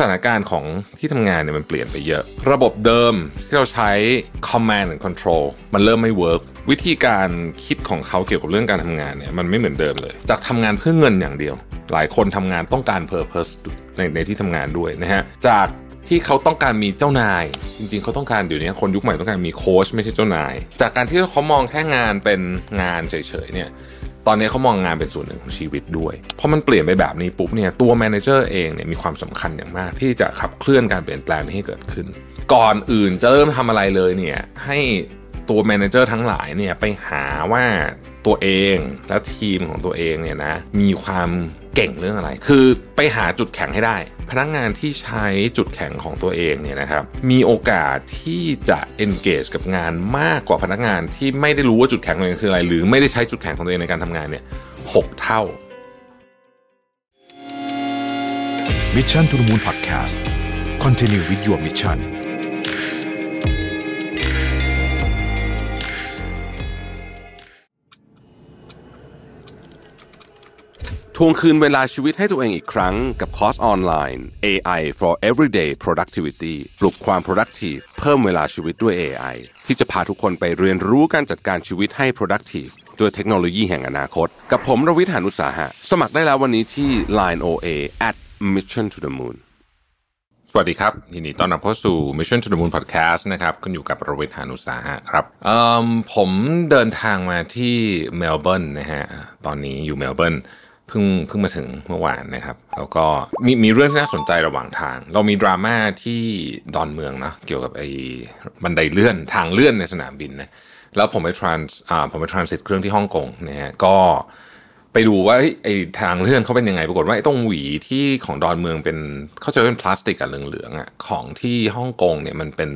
สถานการณ์ของที่ทำงานเนี่ยมันเปลี่ยนไปเยอะ ระบบเดิมที่เราใช้ command and control มันเริ่มไม่เวิร์กวิธีการคิดของเขาเกี่ยวกับเรื่องการทำงานเนี่ยมันไม่เหมือนเดิมเลย จากทำงานเพื่อเงินอย่างเดียว หลายคนทำงานต้องการ purpose ในในที่ทำงานด้วยนะฮะจากที่เขาต้องการมีเจ้านาย จริงๆ เขาต้องการเดี๋ยวนี้คนยุคใหม่ต้องการมีโค้ชไม่ใช่เจ้านาย จากการที่เขามองแค่งานเป็นงานเฉยๆเนี่ย ตอนนี้เขามองงานเป็นส่วนหนึ่งของชีวิตด้วยพอมันเปลี่ยนไปแบบนี้ปุ๊บเนี่ยตัวแมเนเจอร์เองเนี่ยมีความสำคัญอย่างมาก ที่จะขับเคลื่อนการเปลี่ยนแปลงให้เกิดขึ้น ก่อนอื่นจะเริ่มทำอะไรเลยเนี่ยให้ตัวแมเนเจอร์ทั้งหลายเนี่ยไปหาว่าตัวเองและทีมของตัวเองเนี่ยนะมีความ เก่งเรื่องอะไร คือไปหาจุดแข็งให้ได้ พนักงานที่ใช้จุดแข็งของตัวเองเนี่ยนะครับ มีโอกาสที่จะ engage กับงานมากกว่าพนักงานที่ไม่ได้รู้ว่าจุดแข็งตัวเองคืออะไร หรือไม่ได้ใช้จุดแข็งของตัวเองในการทำงานเนี่ยหกเท่า Mission to the Moon Podcast Continue with your mission วงคืนเวลาชีวิตให้ตัวเองอีกครั้งกับคอร์สออนไลน์ AI for Everyday Productivity ปลุกความ productive เพิ่มเวลาชีวิตด้วย AI ที่จะพาทุกคนไปเรียนรู้การจัดการชีวิตให้ productive ด้วยเทคโนโลยีแห่งอนาคต กับผมรวิทยานุสาหะ สมัครได้แล้ววันนี้ที่ Line OA at Mission to the Moon สวัสดีครับยินดีต้อนรับเข้าสู่ Mission to the Moon Podcast นะครับคุณอยู่กับรวิทยานุสาหะครับผมเดินทางมาที่เมลเบิร์นนะฮะตอนนี้อยู่เมลเบิร์น เพิ่งเพิ่งมาถึงเมื่อวานนะครับ แล้วก็มีมีเรื่องที่น่าสนใจระหว่างทาง เรามีดราม่าที่ดอนเมืองเนาะเกี่ยวกับไอ้บันไดเลื่อนทางเลื่อนในสนามบินนะแล้วผมไปทรานส์อ่าผมไปทรานสิตเครื่องที่ฮ่องกงนะฮะก็ไปดูว่าไอ้ทางเลื่อนเขาเป็นยังไงปรากฏว่าไอ้ตรงหวีที่ของดอนเมืองเป็นเขาจะเป็นพลาสติกอะเหลืองๆอะของที่ฮ่องกงเนี่ยมันเป็น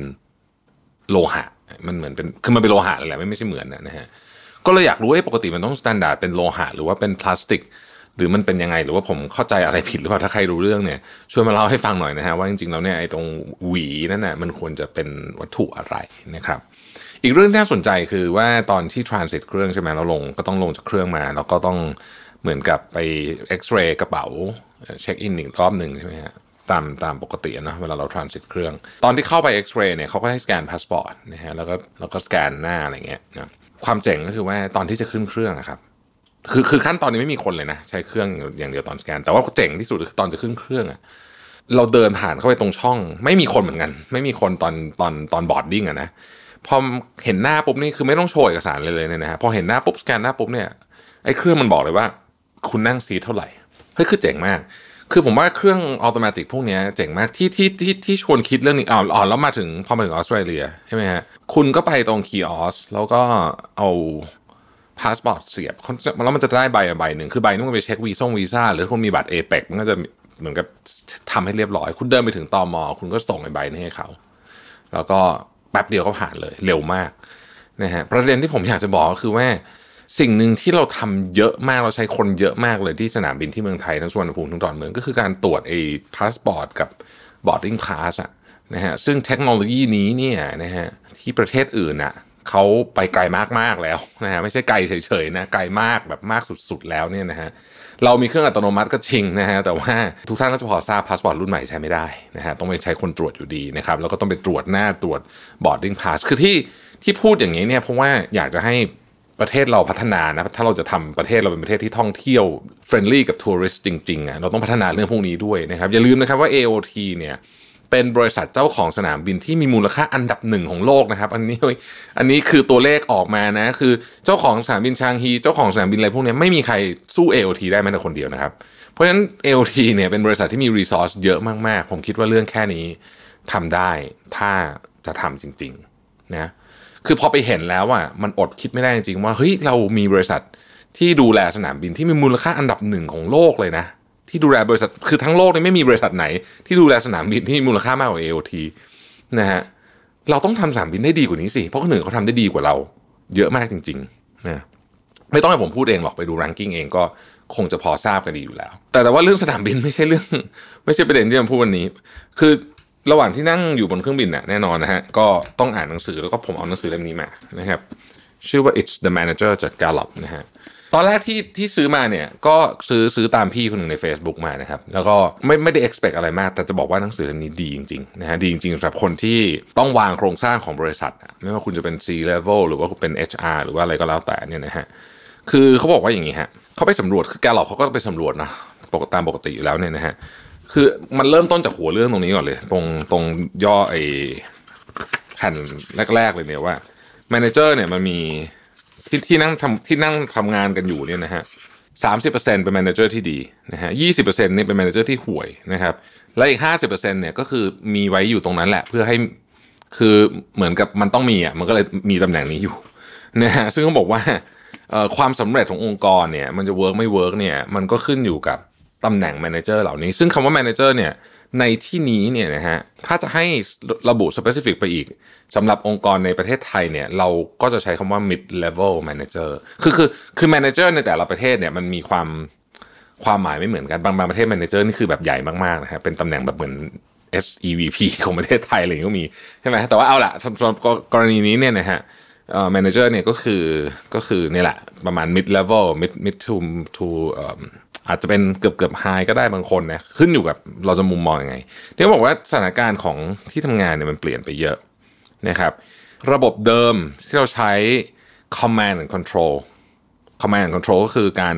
โลหะ มันเหมือนเป็นคือมันเป็นโลหะแหละไม่ไม่ใช่เหมือนนะฮะก็เลยอยากรู้ว่าปกติมันต้อง standard เป็นโลหะหรือว่าเป็นพลาสติก หรือมันเป็นยังไงหรือว่าผมเข้าใจอะไรผิดหรือเปล่าถ้าใครรู้เรื่องเนี่ยช่วยมาเล่าให้ฟังหน่อยนะฮะว่าจริงๆแล้วเนี่ยไอ้ตรงหวีนั่นน่ะมันควรจะเป็นวัตถุอะไรนะครับ อีกเรื่องที่น่าสนใจคือว่าตอนที่ transit เครื่องใช่ไหมเราลงก็ต้องลงจากเครื่องมา แล้วก็ต้องเหมือนกับไปเอ็กซเรย์กระเป๋าเช็คอินอีกรอบหนึ่งใช่ไหมฮะตามตามปกตินะเวลาเรา transit เครื่อง ตอนที่เข้าไปเอ็กซเรย์เนี่ยเขาก็ให้สแกนพาสปอร์ตนะฮะแล้วก็แล้วก็สแกนหน้าอะไรเงี้ยนะความเจ๋งก็คือว่าตอนที่จะขึ้นเครื่องอะครับ คือคือขั้นตอนนี้ไม่มีคนเลยนะ ใช้เครื่องอย่างเดียวตอนสแกน แต่ว่าเจ๋งที่สุดคือตอนจะขึ้นเครื่องอะเราเดินผ่านเข้าไปตรงช่อง ไม่มีคนเหมือนกัน ไม่มีคนตอนตอนตอน boarding อะนะพอเห็นหน้าปุ๊บนี่คือไม่ต้องโชว์เอกสารเลยเลยเนี่ยนะฮะพอเห็นหน้าปุ๊บสแกนหน้าปุ๊บเนี่ยไอ้เครื่องมันบอกเลยว่า คุณนั่ง seat เท่าไหร่เฮ้ยคือเจ๋งมาก คือผมว่าเครื่องอัตโนมัติพวกนี้เจ๋งมากที่ที่ที่ที่ชวนคิดเรื่องนี้อ๋ออ๋อแล้วมาถึงพอมาถึงออสเตรเลียใช่ไหมฮะคุณก็ไปตรง kiosk แล้วก็เอา พาสปอร์ตเสียบแล้วมันจะได้ใบใบหนึ่งคือใบนึงมันไปเช็ควีซ่งวีซ่าหรือคุณมีบัตรเอเปกมันก็จะเหมือนกับทำให้เรียบร้อย คุณเดินไปถึงตอมอคุณก็ส่งไอ้ใบนี้ให้เขา แล้วก็แป๊บเดียวก็ผ่านเลยเร็วมากนะฮะประเด็นที่ผมอยากจะบอกก็คือว่าสิ่งหนึ่งที่เราทำเยอะมากเราใช้คนเยอะมากเลยที่สนามบินที่เมืองไทยทั้งสุวรรณภูมิทั้งดอนเมืองก็คือการตรวจไอ้พาสปอร์ตกับ boarding pass อะนะฮะซึ่งเทคโนโลยีนี้เนี่ยนะฮะที่ประเทศอื่นอะ เขาไปไกลมากๆแล้วนะฮะไม่ใช่ไกลเฉยๆนะไกลมากแบบมากสุดๆแล้วเนี่ยนะฮะเรามีเครื่องอัตโนมัติก็จริงนะฮะแต่ว่าทุกท่านก็จะพอทราบพาสปอร์ตรุ่นใหม่ใช้ไม่ได้นะฮะต้องไปใช้คนตรวจอยู่ดีนะครับแล้วก็ต้องไปตรวจหน้าตรวจ boarding pass คือที่ที่พูดอย่างนี้เนี่ยเพราะว่าอยากจะให้ประเทศเราพัฒนานะถ้าเราจะทำประเทศเราเป็นประเทศที่ท่องเที่ยว friendly กับ tourist จริงๆอะเราต้องพัฒนาเรื่องพวกนี้ด้วยนะครับอย่าลืมนะครับว่า AOT เนี่ย เป็นบริษัทเจ้าของสนามบินที่มีมูลค่าอันดับหนึ่งของโลกนะครับ อันนี้อันนี้คือตัวเลขออกมานะคือเจ้าของสนามบินชางฮีเจ้าของสนามบินอะไรพวกนี้ไม่มีใครสู้ AOT ได้แม้แต่คนเดียวนะครับ เพราะฉะนั้น AOT เนี่ยเป็นบริษัทที่มีรีซอสเยอะมากๆ ผมคิดว่าเรื่องแค่นี้ทำได้ถ้าจะทำจริงๆนะคือพอไปเห็นแล้วอะมันอดคิดไม่ได้จริงๆว่าเฮ้ยเรามีบริษัทที่ดูแลสนามบินที่มีมูลค่าอันดับหนึ่งของโลกเลยนะ ที่ดูแลบริษัทคือทั้งโลกนี่ไม่มีบริษัทไหน ที่ดูแลสนามบินที่มีมูลค่ามากกว่า AOT นะฮะเราต้องทำสนามบินได้ดีกว่านี้สิเพราะคนอื่นเขาทำได้ดีกว่าเรา เยอะมากจริงๆนะไม่ต้องให้ผมพูดเองหรอกไปดูรังกิ้งเองก็คงจะพอทราบกันดีอยู่แล้ว แต่แต่ว่าเรื่องสนามบินไม่ใช่เรื่อง ไม่ใช่ประเด็นที่จะพูดวันนี้ คือระหว่างที่นั่งอยู่บนเครื่องบินน่ะแน่นอนนะฮะก็ต้องอ่านหนังสือแล้วก็ผมเอาหนังสือเล่มนี้มานะครับชื่อว่า It's the Manager จาก Gallup นะฮะ ตอนแรกที่ที่ซื้อมาเนี่ย ก็ซื้อซื้อตามพี่คนหนึ่งใน Facebook มานะครับ แล้วก็ไม่ไม่ได้ expect อะไรมาก แต่จะบอกว่าหนังสือเล่มนี้ดีจริงๆนะฮะดีจริงๆสำหรับคนที่ต้องวางโครงสร้างของบริษัท ไม่ว่าคุณจะเป็น C level หรือว่าคุณเป็น HR หรือว่าอะไรก็แล้วแต่เนี่ยนะฮะคือเขาบอกว่าอย่างนี้ฮะเขาไปสำรวจคือแกหลอกเขาก็ไปสำรวจนะปกตามปกติอยู่แล้วเนี่ยนะฮะคือมันเริ่มต้นจากหัวเรื่องตรงนี้ก่อนเลย ตรงตรงย่อไอแผ่นแรก ๆ เลยเนี่ยว่าแมเนเจอร์เนี่ยมันมี ที่ที่นั่งทำที่นั่งทำงานกันอยู่เนี่ยนะฮะสามสิบเปอร์เซ็นเป็น manager ที่ดีนะฮะยี่สิบเปอร์เซ็นนี่เป็น manager ที่ห่วยนะครับและอีกห้าสิบเปอร์เซ็นเนี่ยก็คือมีไว้อยู่ตรงนั้นแหละ เพื่อให้คือเหมือนกับมันต้องมีอะมันก็เลยมีตำแหน่งนี้อยู่นะฮะซึ่งเขาบอกว่าความสำเร็จขององค์กรเนี่ยมันจะ work ไม่ work เนี่ยมันก็ขึ้นอยู่กับตำแหน่ง manager เหล่านี้ ซึ่งคำว่า manager เนี่ย ในที่นี้เนี่ยนะฮะถ้าจะให้ระบุ specific ไปอีกสำหรับองค์กรในประเทศไทยเนี่ยเราก็จะใช้คำว่า mid level manager คือคือคือ manager ในแต่ละประเทศเนี่ยมันมีความความหมายไม่เหมือนกันบางบางประเทศ manager นี่คือแบบใหญ่มากๆนะฮะเป็นตำแหน่งแบบเหมือน SEVP ของประเทศไทยอะไรอย่างเงี้ก็มีใช่ไหมแต่ว่าเอาละสำหรับกรณีนี้เนี่ยนะฮะเอ่อ manager เนี่ยก็คือก็คือนี่แหละประมาณ mid level mid mid to to เอาจจะเป็นเกือบเกือบไฮก็ได้บางคนนะขึ้นอยู่กับเราจะมุมมองยังไงที่เขาบอกว่าสถานการณ์ของที่ทำงานเนี่ยมันเปลี่ยนไปเยอะนะครับ ระบบเดิมที่เราใช้ command and control command and control ก็คือการ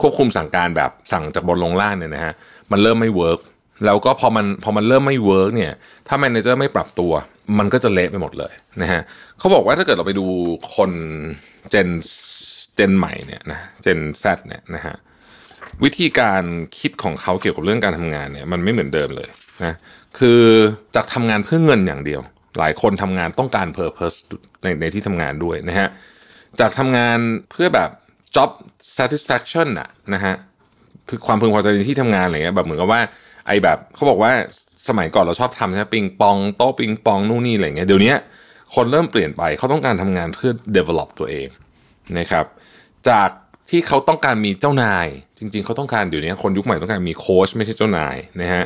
ควบคุมสั่งการแบบสั่งจากบนลงล่างเนี่ยนะฮะมันเริ่มไม่ work แล้วก็พอมันพอมันเริ่มไม่ work เนี่ยถ้า manager ไม่ปรับตัว มันก็จะเละไปหมดเลยนะฮะเขาบอกว่าถ้าเกิดเราไปดูคน gen gen ใหม่เนี่ยนะ gen Z เนี่ยนะฮะ วิธีการคิดของเขาเกี่ยวกับเรื่องการทำงานเนี่ยมันไม่เหมือนเดิมเลยนะคือจากทำงานเพื่อเงินอย่างเดียว หลายคนทำงานต้องการ purpose ในในที่ทำงานด้วยนะฮะจากทำงานเพื่อแบบ job satisfaction อะนะฮะคือความพึงพอใจในที่ทำงานอะไรเงี้ยแบบเหมือนกับว่าไอแบบเขาบอกว่าสมัยก่อนเราชอบทำใช่ไหมปิงปองโต๊ะปิงปองนู่นนี่อะไรเงี้ยเดี๋ยวนี้คนเริ่มเปลี่ยนไปเขาต้องการทำงานเพื่อ develop ตัวเองนะครับจาก ที่เขาต้องการมีเจ้านาย จริง ๆ เขาต้องการเดี๋ยวนี้คนยุคใหม่ต้องการมีโค้ชไม่ใช่เจ้านายนะฮะ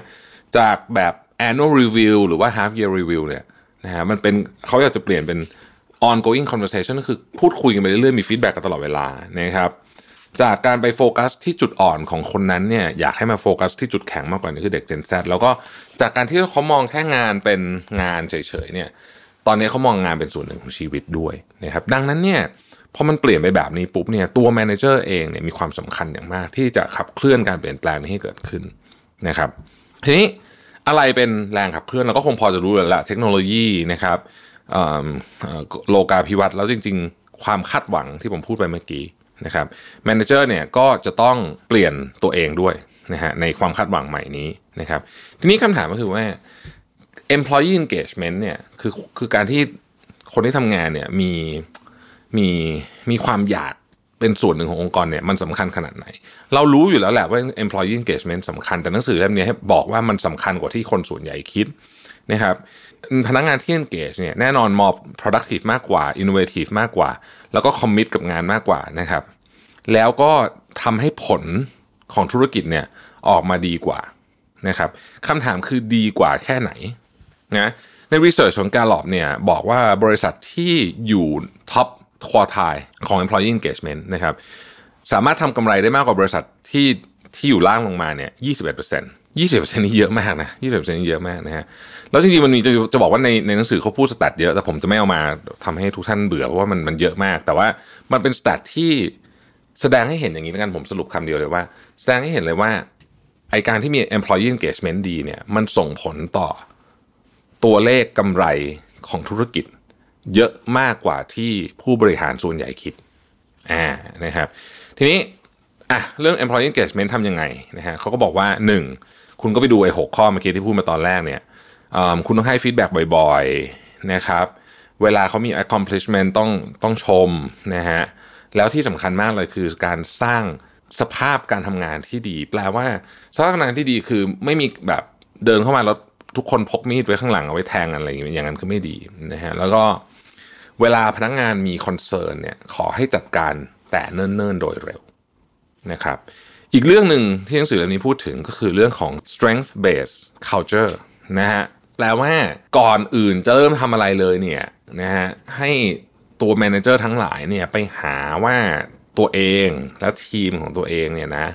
จากแบบ annual review หรือว่า half year review เนี่ยนะฮะมันเป็นเขาอยากจะเปลี่ยนเป็น ongoing conversation ก็คือพูดคุยกันไปเรื่อยๆมี feedback กันตลอดเวลานะครับจากการไปโฟกัสที่จุดอ่อนของคนนั้นเนี่ยอยากให้มาโฟกัสที่จุดแข็งมากกว่านี้คือเด็ก Gen Z แล้วก็จากการที่เขามองแค่งานเป็นงานเฉยๆเนี่ยตอนนี้เขามองงานเป็นส่วนหนึ่งของชีวิตด้วยนะครับดังนั้นเนี่ย พอมันเปลี่ยนไปแบบนี้ปุ๊บเนี่ยตัว manager เองเนี่ยมีความสำคัญอย่างมาก ที่จะขับเคลื่อนการเปลี่ยนแปลงนี้ให้เกิดขึ้นนะครับ ทีนี้อะไรเป็นแรงขับเคลื่อนเราก็คงพอจะรู้แล้วละเทคโนโลยีนะครับโลกาภิวัตน์แล้วจริง ๆ ความคาดหวังที่ผมพูดไปเมื่อกี้นะครับ manager เนี่ยก็จะต้องเปลี่ยนตัวเองด้วยนะฮะในความคาดหวังใหม่นี้นะครับ ทีนี้คำถามก็คือว่า employee engagement เนี่ยคือคือการที่คนที่ทำงานเนี่ยมี มีมีความอยากเป็นส่วนหนึ่งขององค์กรเนี่ยมันสำคัญขนาดไหน เรารู้อยู่แล้วแหละว่า employee engagement สำคัญแต่หนังสือเล่มนี้ให้บอกว่ามันสำคัญกว่าที่คนส่วนใหญ่คิดนะครับพนักงานที่ engage เนี่ยแน่นอนมอบ productive มากกว่า innovative มากกว่า แล้วก็ commit กับงานมากกว่านะครับ แล้วก็ทำให้ผลของธุรกิจเนี่ยออกมาดีกว่านะครับคำถามคือดีกว่าแค่ไหนนะในรีเสิร์ชของการหลอบเนี่ยบอกว่าบริษัทที่อยู่ท็อป ควอไทของ employee engagement นะครับสามารถทำกำไรได้มากกว่าบริษัทที่ที่อยู่ล่างลงมาเนี่ย21% 20%นี่เยอะมากนะ20%นี่เยอะมากนะฮะแล้วจริงๆมันมีจะจะบอกว่าในในหนังสือเขาพูดสแตทเยอะแต่ผมจะไม่เอามาทำให้ทุกท่านเบื่อเพราะว่ามันมันเยอะมาก แต่ว่ามันเป็นสแตทที่แสดงให้เห็นอย่างนี้แล้วกันผมสรุปคำเดียวเลยว่า แสดงให้เห็นเลยว่าไอการที่มี employee engagement ดีเนี่ยมันส่งผลต่อตัวเลขกำไรของธุรกิจ เยอะมากกว่าที่ผู้บริหารส่วนใหญ่คิดอ่านะครับ ทีนี้อะเรื่อง employee engagement ทำยังไงนะฮะเขาก็บอกว่า 1. คุณก็ไปดูไอ้หข้อเมื่อกี้ที่พูดมาตอนแรกเนี่ยคุณต้องให้ feedback บ่อยๆนะครับเวลาเขามี accomplishment ต้องต้องชมนะฮะแล้วที่สำคัญมากเลยคือการสร้างสภาพการทำงานที่ดี แปลว่าสภาพการทำงานที่ดีคือไม่มีแบบเดินเข้ามาแล้วทุกคนพกมีดไว้ข้างหลังเอาไว้แทงอะไรอย่างนี้อย่างนั้นคือไม่ดีนะฮะแล้วก็ เวลาพนักงานมี concern เนี่ยขอให้จัดการแต่เนิ่นๆ โดยเร็วนะครับ อีกเรื่องหนึ่งที่หนังสือเล่มนี้พูดถึงก็คือเรื่องของ strength based culture นะฮะแปลว่าก่อนอื่นจะเริ่มทำอะไรเลยเนี่ยนะฮะให้ตัวแมเนเจอร์ทั้งหลายเนี่ยไปหาว่าตัวเองและทีมของตัวเองเนี่ยนะ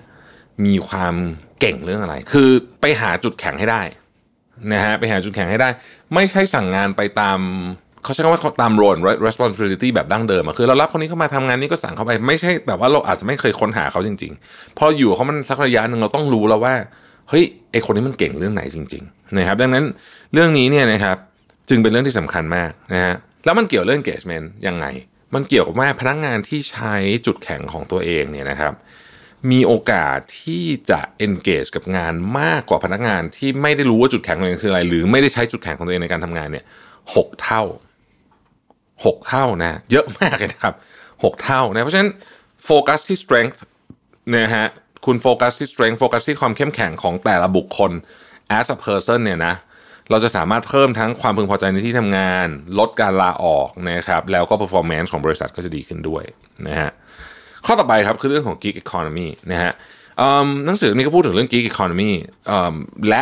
มีความเก่งเรื่องอะไร คือไปหาจุดแข็งให้ได้นะฮะไปหาจุดแข็งให้ได้ ไม่ใช่สั่งงานไปตาม เขาใช้คำว่าตามโรน responsibility แบบดั้งเดิมอะคือเรารับคนนี้เข้ามาทำงานนี้ก็สั่งเขาไป ไม่ใช่แบบว่าเราอาจจะไม่เคยค้นหาเขาจริง ๆ พออยู่เขามันสักระยะหนึ่งเราต้องรู้แล้วว่าเฮ้ยไอคนนี้มันเก่งเรื่องไหนจริงๆนะครับ ดังนั้นเรื่องนี้เนี่ยนะครับ จึงเป็นเรื่องที่สำคัญมากนะฮะแล้วมันเกี่ยวเรื่อง engagement ยังไง มันเกี่ยวกับว่าพนักงานที่ใช้จุดแข็งของตัวเองเนี่ยนะครับ มีโอกาสที่จะ engage กับงานมากกว่าพนักงานที่ไม่ได้รู้ว่าจุดแข็งของตัวเองคืออะไร หรือไม่ได้ใช้จุดแข็งของตัวเองในการทำงานเนี่ยหกเท่า หกเท่านะเยอะมากเลยนะครับหกเท่านะเพราะฉะนั้นโฟกัสที่ strength นะฮะคุณโฟกัสที่ strength โฟกัสที่ความเข้มแข็งของแต่ละบุคคล as a person เนี่ยนะเราจะสามารถเพิ่มทั้งความพึงพอใจในที่ทำงาน ลดการลาออกนะครับแล้วก็ performance ของบริษัทก็จะดีขึ้นด้วยนะฮะข้อต่อไปครับคือเรื่องของ gig economy นะฮะหนังสือนี้ก็พูดถึงเรื่อง gig economy และ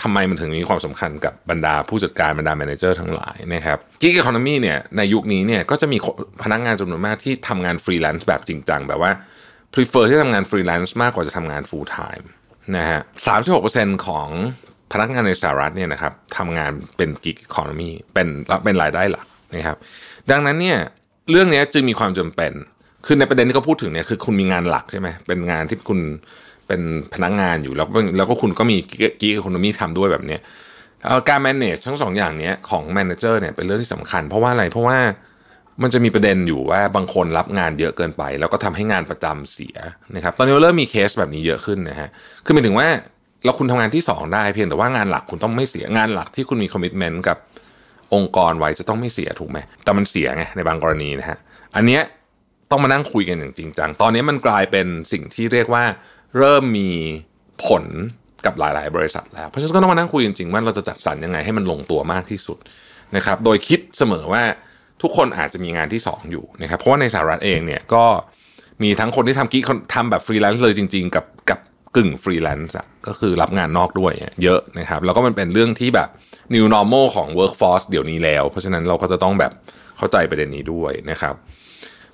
ทำไมมันถึงมีความสำคัญกับบรรดาผู้จัดการบรรดา manager ทั้งหลายนะครับ gig economy เนี่ยในยุคนี้เนี่ยก็จะมีพนักงานจำนวนมากที่ทำงานฟรีแลนซ์แบบจริงจังแบบว่า prefer ที่ทำงานฟรีแลนซ์มากกว่าจะทำงาน full time นะฮะ36%ของพนักงานในสหรัฐเนี่ยนะครับทำงานเป็น gig economy เป็นเป็นรายได้หลักนะครับ ดังนั้นเนี่ยเรื่องนี้จึงมีความจำเป็น คือในประเด็นที่เขาพูดถึงเนี่ยคือคุณมีงานหลักใช่ไหมเป็นงานที่คุณ เป็นพนักงานอยู่แล้วแล้วก็คุณก็มี gig economy ทำด้วยแบบนี้การ manage ทั้งสองอย่างนี้ของ manager เนี่ยเป็นเรื่องที่สำคัญ เพราะว่าอะไรเพราะว่ามันจะมีประเด็นอยู่ว่าบางคนรับงานเยอะเกินไป แล้วก็ทำให้งานประจำเสียนะครับตอนนี้เริ่มมีเคสแบบนี้เยอะขึ้นนะฮะคือหมายถึงว่าเราคุณทำงานที่ 2 ได้เพียงแต่ว่างานหลักคุณต้องไม่เสียงานหลักที่คุณมี commitment กับองค์กรไว้จะต้องไม่เสียถูกไหมแต่มันเสียไงในบางกรณีนะฮะอันเนี้ยต้องมานั่งคุยกันอย่างจริงจังตอนนี้มันกลายเป็นสิ่งที่เรียกว่า เริ่มมีผลกับหลาย ๆ บริษัทแล้ว เพราะฉะนั้นก็ต้องมานั่งคุยจริง ๆ ว่าเราจะจัดสรรยังไงให้มันลงตัวมากที่สุดนะครับ โดยคิดเสมอว่าทุกคนอาจจะมีงานที่ 2 อยู่นะครับ เพราะว่าในสหรัฐเองเนี่ยก็มีทั้งคนที่ทำ gig ทำแบบฟรีแลนซ์เลยจริง ๆ กับกับกึ่งฟรีแลนซ์ก็คือรับงานนอกด้วยเยอะนะครับ แล้วก็มันเป็นเรื่องที่แบบ new normal ของ workforce เดี๋ยวนี้แล้ว เพราะฉะนั้นเราก็จะต้องแบบเข้าใจประเด็นนี้ด้วยนะครับ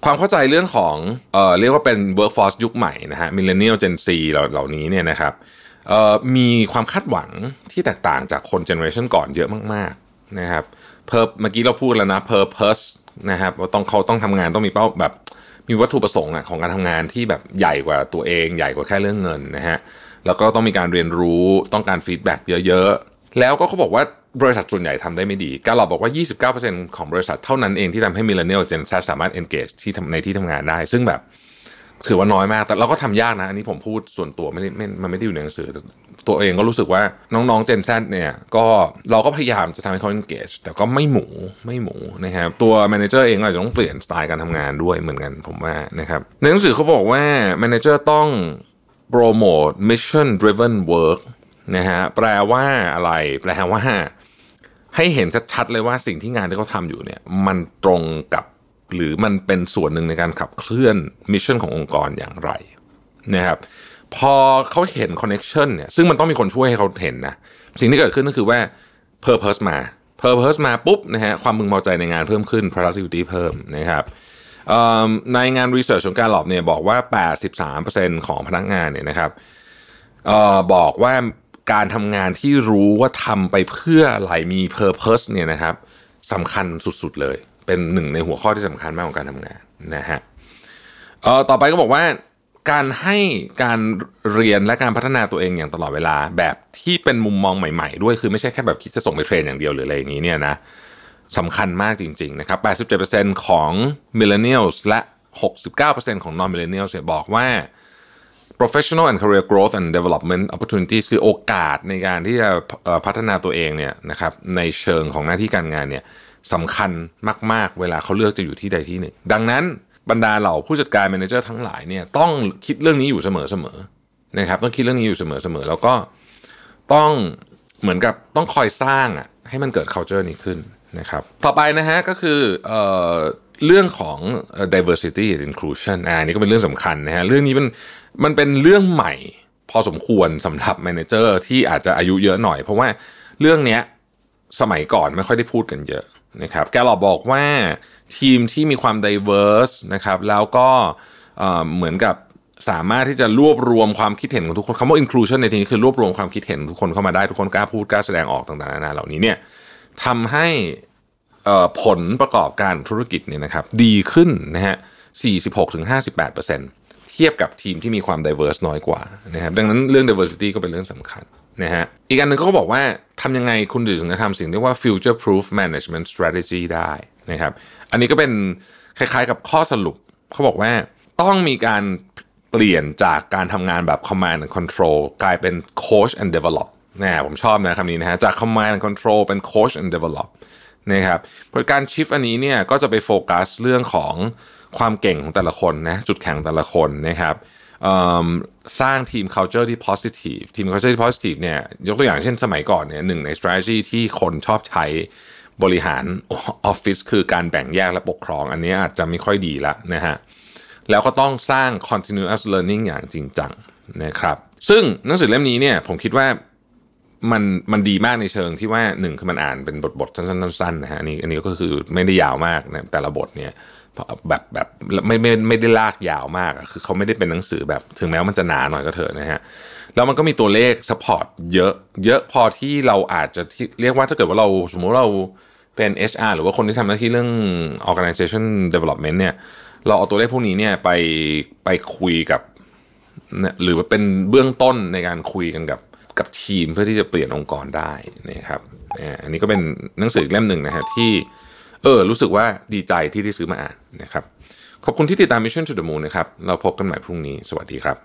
ความเข้าใจเรื่องของเอ่อเรียกว่าเป็น workforce ยุคใหม่นะฮะ millennial gen Z เหล่านี้เนี่ยนะครับเอ่อมีความคาดหวังที่แตกต่างจากคนเจเนอเรชันก่อนเยอะมากๆนะครับเพอเมื่อกี้เราพูดแล้วนะ purpose นะครับว่าต้องเขาต้องทำงานต้องมีเป้าแบบมีวัตถุประสงค์อะของการทำงานที่แบบใหญ่กว่าตัวเองใหญ่กว่าแค่เรื่องเงินนะฮะแล้วก็ต้องมีการเรียนรู้ต้องการ feedback เยอะๆ แล้วก็เขาบอกว่า บริษัทส่วนใหญ่ทำได้ไม่ดี Gallup บอกว่า 29%ของบริษัทเท่านั้นเองที่ทำให้ millennial gen Z สามารถ engage ที่ในที่ทำงานได้ ซึ่งแบบถือว่าน้อยมาก แต่เราก็ทำยากนะ อันนี้ผมพูดส่วนตัวไม่ได้ไม่มันไม่ได้อยู่ในหนังสือตัวเองก็รู้สึกว่าน้องๆเจนซเนี่ยก็เราก็พยายามจะทำให้เขา engage แต่ก็ไม่หมูไม่หมูนะครับตัว manager เองอาจจะต้องเปลี่ยนสไตล์การทำงานด้วยเหมือนกันผมว่านะครับในหนังสือเขาบอกว่า manager ต้อง promote mission driven work นะฮะแปลว่าอะไร แปลว่า ให้เห็นชัดๆเลยว่าสิ่งที่งานที่เขาทำอยู่เนี่ยมันตรงกับหรือมันเป็นส่วนหนึ่งในการขับเคลื่อนmission ขององค์กรอย่างไรนะครับพอเขาเห็น connection เนี่ยซึ่งมันต้องมีคนช่วยให้เขาเห็นนะสิ่งที่เกิดขึ้นก็คือว่า Purpose มา Purpose มาปุ๊บนะฮะความมึงเมาใจในงานเพิ่มขึ้น productivity เพิ่มนะครับในงาน research ของ Gallup เนี่ยบอกว่า 83%ของพนักงานเนี่ยนะครับออบอกว่า การทำงานที่รู้ว่าทำไปเพื่ออะไรมี purpose เนี่ยนะครับสำคัญสุดๆเลย เป็นหนึ่งในหัวข้อที่สำคัญมากของการทำงานนะฮะเอ่อต่อไปก็บอกว่าการให้การเรียนและการพัฒนาตัวเองอย่างตลอดเวลา แบบที่เป็นมุมมองใหม่ ๆ ด้วยคือไม่ใช่แค่แบบคิดจะส่งไปเทรนอย่างเดียวหรืออะไรอย่างนี้เนี่ยนะสำคัญมากจริง ๆ นะครับ 87%ของ millennials และ 69%ของ non millennials บอกว่า professional and career growth and development opportunities คือโอกาสในการที่จะพัฒนาตัวเองเนี่ยนะครับในเชิงของหน้าที่การงานเนี่ยสำคัญมาก ๆ เวลาเขาเลือกจะอยู่ที่ใดที่หนึ่ง ดังนั้นบรรดาเหล่าผู้จัดการแมเนเจอร์ทั้งหลายเนี่ยต้องคิดเรื่องนี้อยู่เสมอๆนะครับ ต้องคิดเรื่องนี้อยู่เสมอๆแล้วก็ต้องเหมือนกับต้องคอยสร้างอะให้มันเกิด culture นี้ขึ้นนะครับ ต่อไปนะฮะก็คือเเรื่องของ diversity and inclusion อ่านี่ก็เป็นเรื่องสำคัญนะฮะ เรื่องนี้มัน มันเป็นเรื่องใหม่ พอสมควรสำหรับแมเนเจอร์ที่อาจจะอายุเยอะหน่อย เพราะว่าเรื่องนี้สมัยก่อนไม่ค่อยได้พูดกันเยอะนะครับแกลอบอกว่าทีมที่มีความ diverse นะครับแล้วก็เอ่อเหมือนกับสามารถที่จะรวบรวมความคิดเห็นของทุกคนคำว่า inclusion ในที่นี้คือรวบรวมความคิดเห็นทุกคนเข้ามาได้ทุกคนกล้าพูดกล้าแสดงออกต่างๆนานาเหล่านี้เนี่ยทำให้ผลประกอบการธุรกิจเนี่ยนะครับดีขึ้นนะฮะ46-58%เทียบกับทีมที่มีความ diverse น้อยกว่านะครับดังนั้นเรื่อง diversity ก็เป็นเรื่องสำคัญนะฮะอีกอันหนึ่งเขาก็บอกว่าทำยังไงคุณถึงจะทำสิ่งที่ว่า future proof management strategy ได้นะครับอันนี้ก็เป็นคล้ายๆกับข้อสรุปเขาบอกว่าต้องมีการเปลี่ยนจากการทำงานแบบ command and control กลายเป็น coach and develop นะผมชอบนะคำนี้นะฮะจาก command and control เป็น coach and develop นะครับเพราะการชิฟอันนี้เนี่ยก็จะไปโฟกัสเรื่องของ ความเก่งของแต่ละคนนะจุดแข็งแต่ละคนนะครับสร้างทีม culture ที่ positive ทีม culture ที่ positive เนี่ยยกตัวอย่างเช่นสมัยก่อนเนี่ยหนึ่งใน strategy ที่คนชอบใช้บริหารออฟฟิศคือการแบ่งแยกและปกครอง อันนี้อาจจะไม่ค่อยดีละนะฮะแล้วก็ต้องสร้าง continuous learning อย่างจริงจังนะครับ ซึ่งหนังสือเล่มนี้เนี่ยผมคิดว่ามันมันดีมากในเชิงที่ว่าหนึ่งคือมันอ่านเป็นบทบทสั้นๆนะฮะอันนี้อันนี้ก็คือไม่ได้ยาวมากนะแต่ละบทเนี่ย แบบแบบไม่ไม่ไม่ได้ลากยาวมากอะคือเขาไม่ได้เป็นหนังสือแบบถึงแม้ว่ามันจะหนาหน่อยก็เถอะนะฮะแล้วมันก็มีตัวเลขสปอร์ตเยอะ เยอะพอที่เราอาจจะที่เรียกว่าถ้าเกิดว่าเราสมมุติเราเป็น HR หรือว่าคนที่ทำหน้าที่เรื่อง organization development เนี่ย เราเอาตัวเลขพวกนี้เนี่ยไปไปคุยกับเนี่ยหรือว่าเป็นเบื้องต้นในการคุยกันกับกับทีมเพื่อที่จะเปลี่ยนองค์กรได้นะครับอันนี้ก็เป็นหนังสือเล่มหนึ่งนะฮะที่ เออ รู้สึกว่าดีใจที่ได้ซื้อมาอ่านนะครับ ขอบคุณที่ติดตาม Mission to the Moon นะครับ เราพบกันใหม่พรุ่งนี้ สวัสดีครับ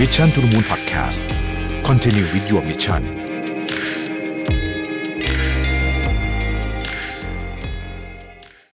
Mission to the Moon Podcast Continue with your mission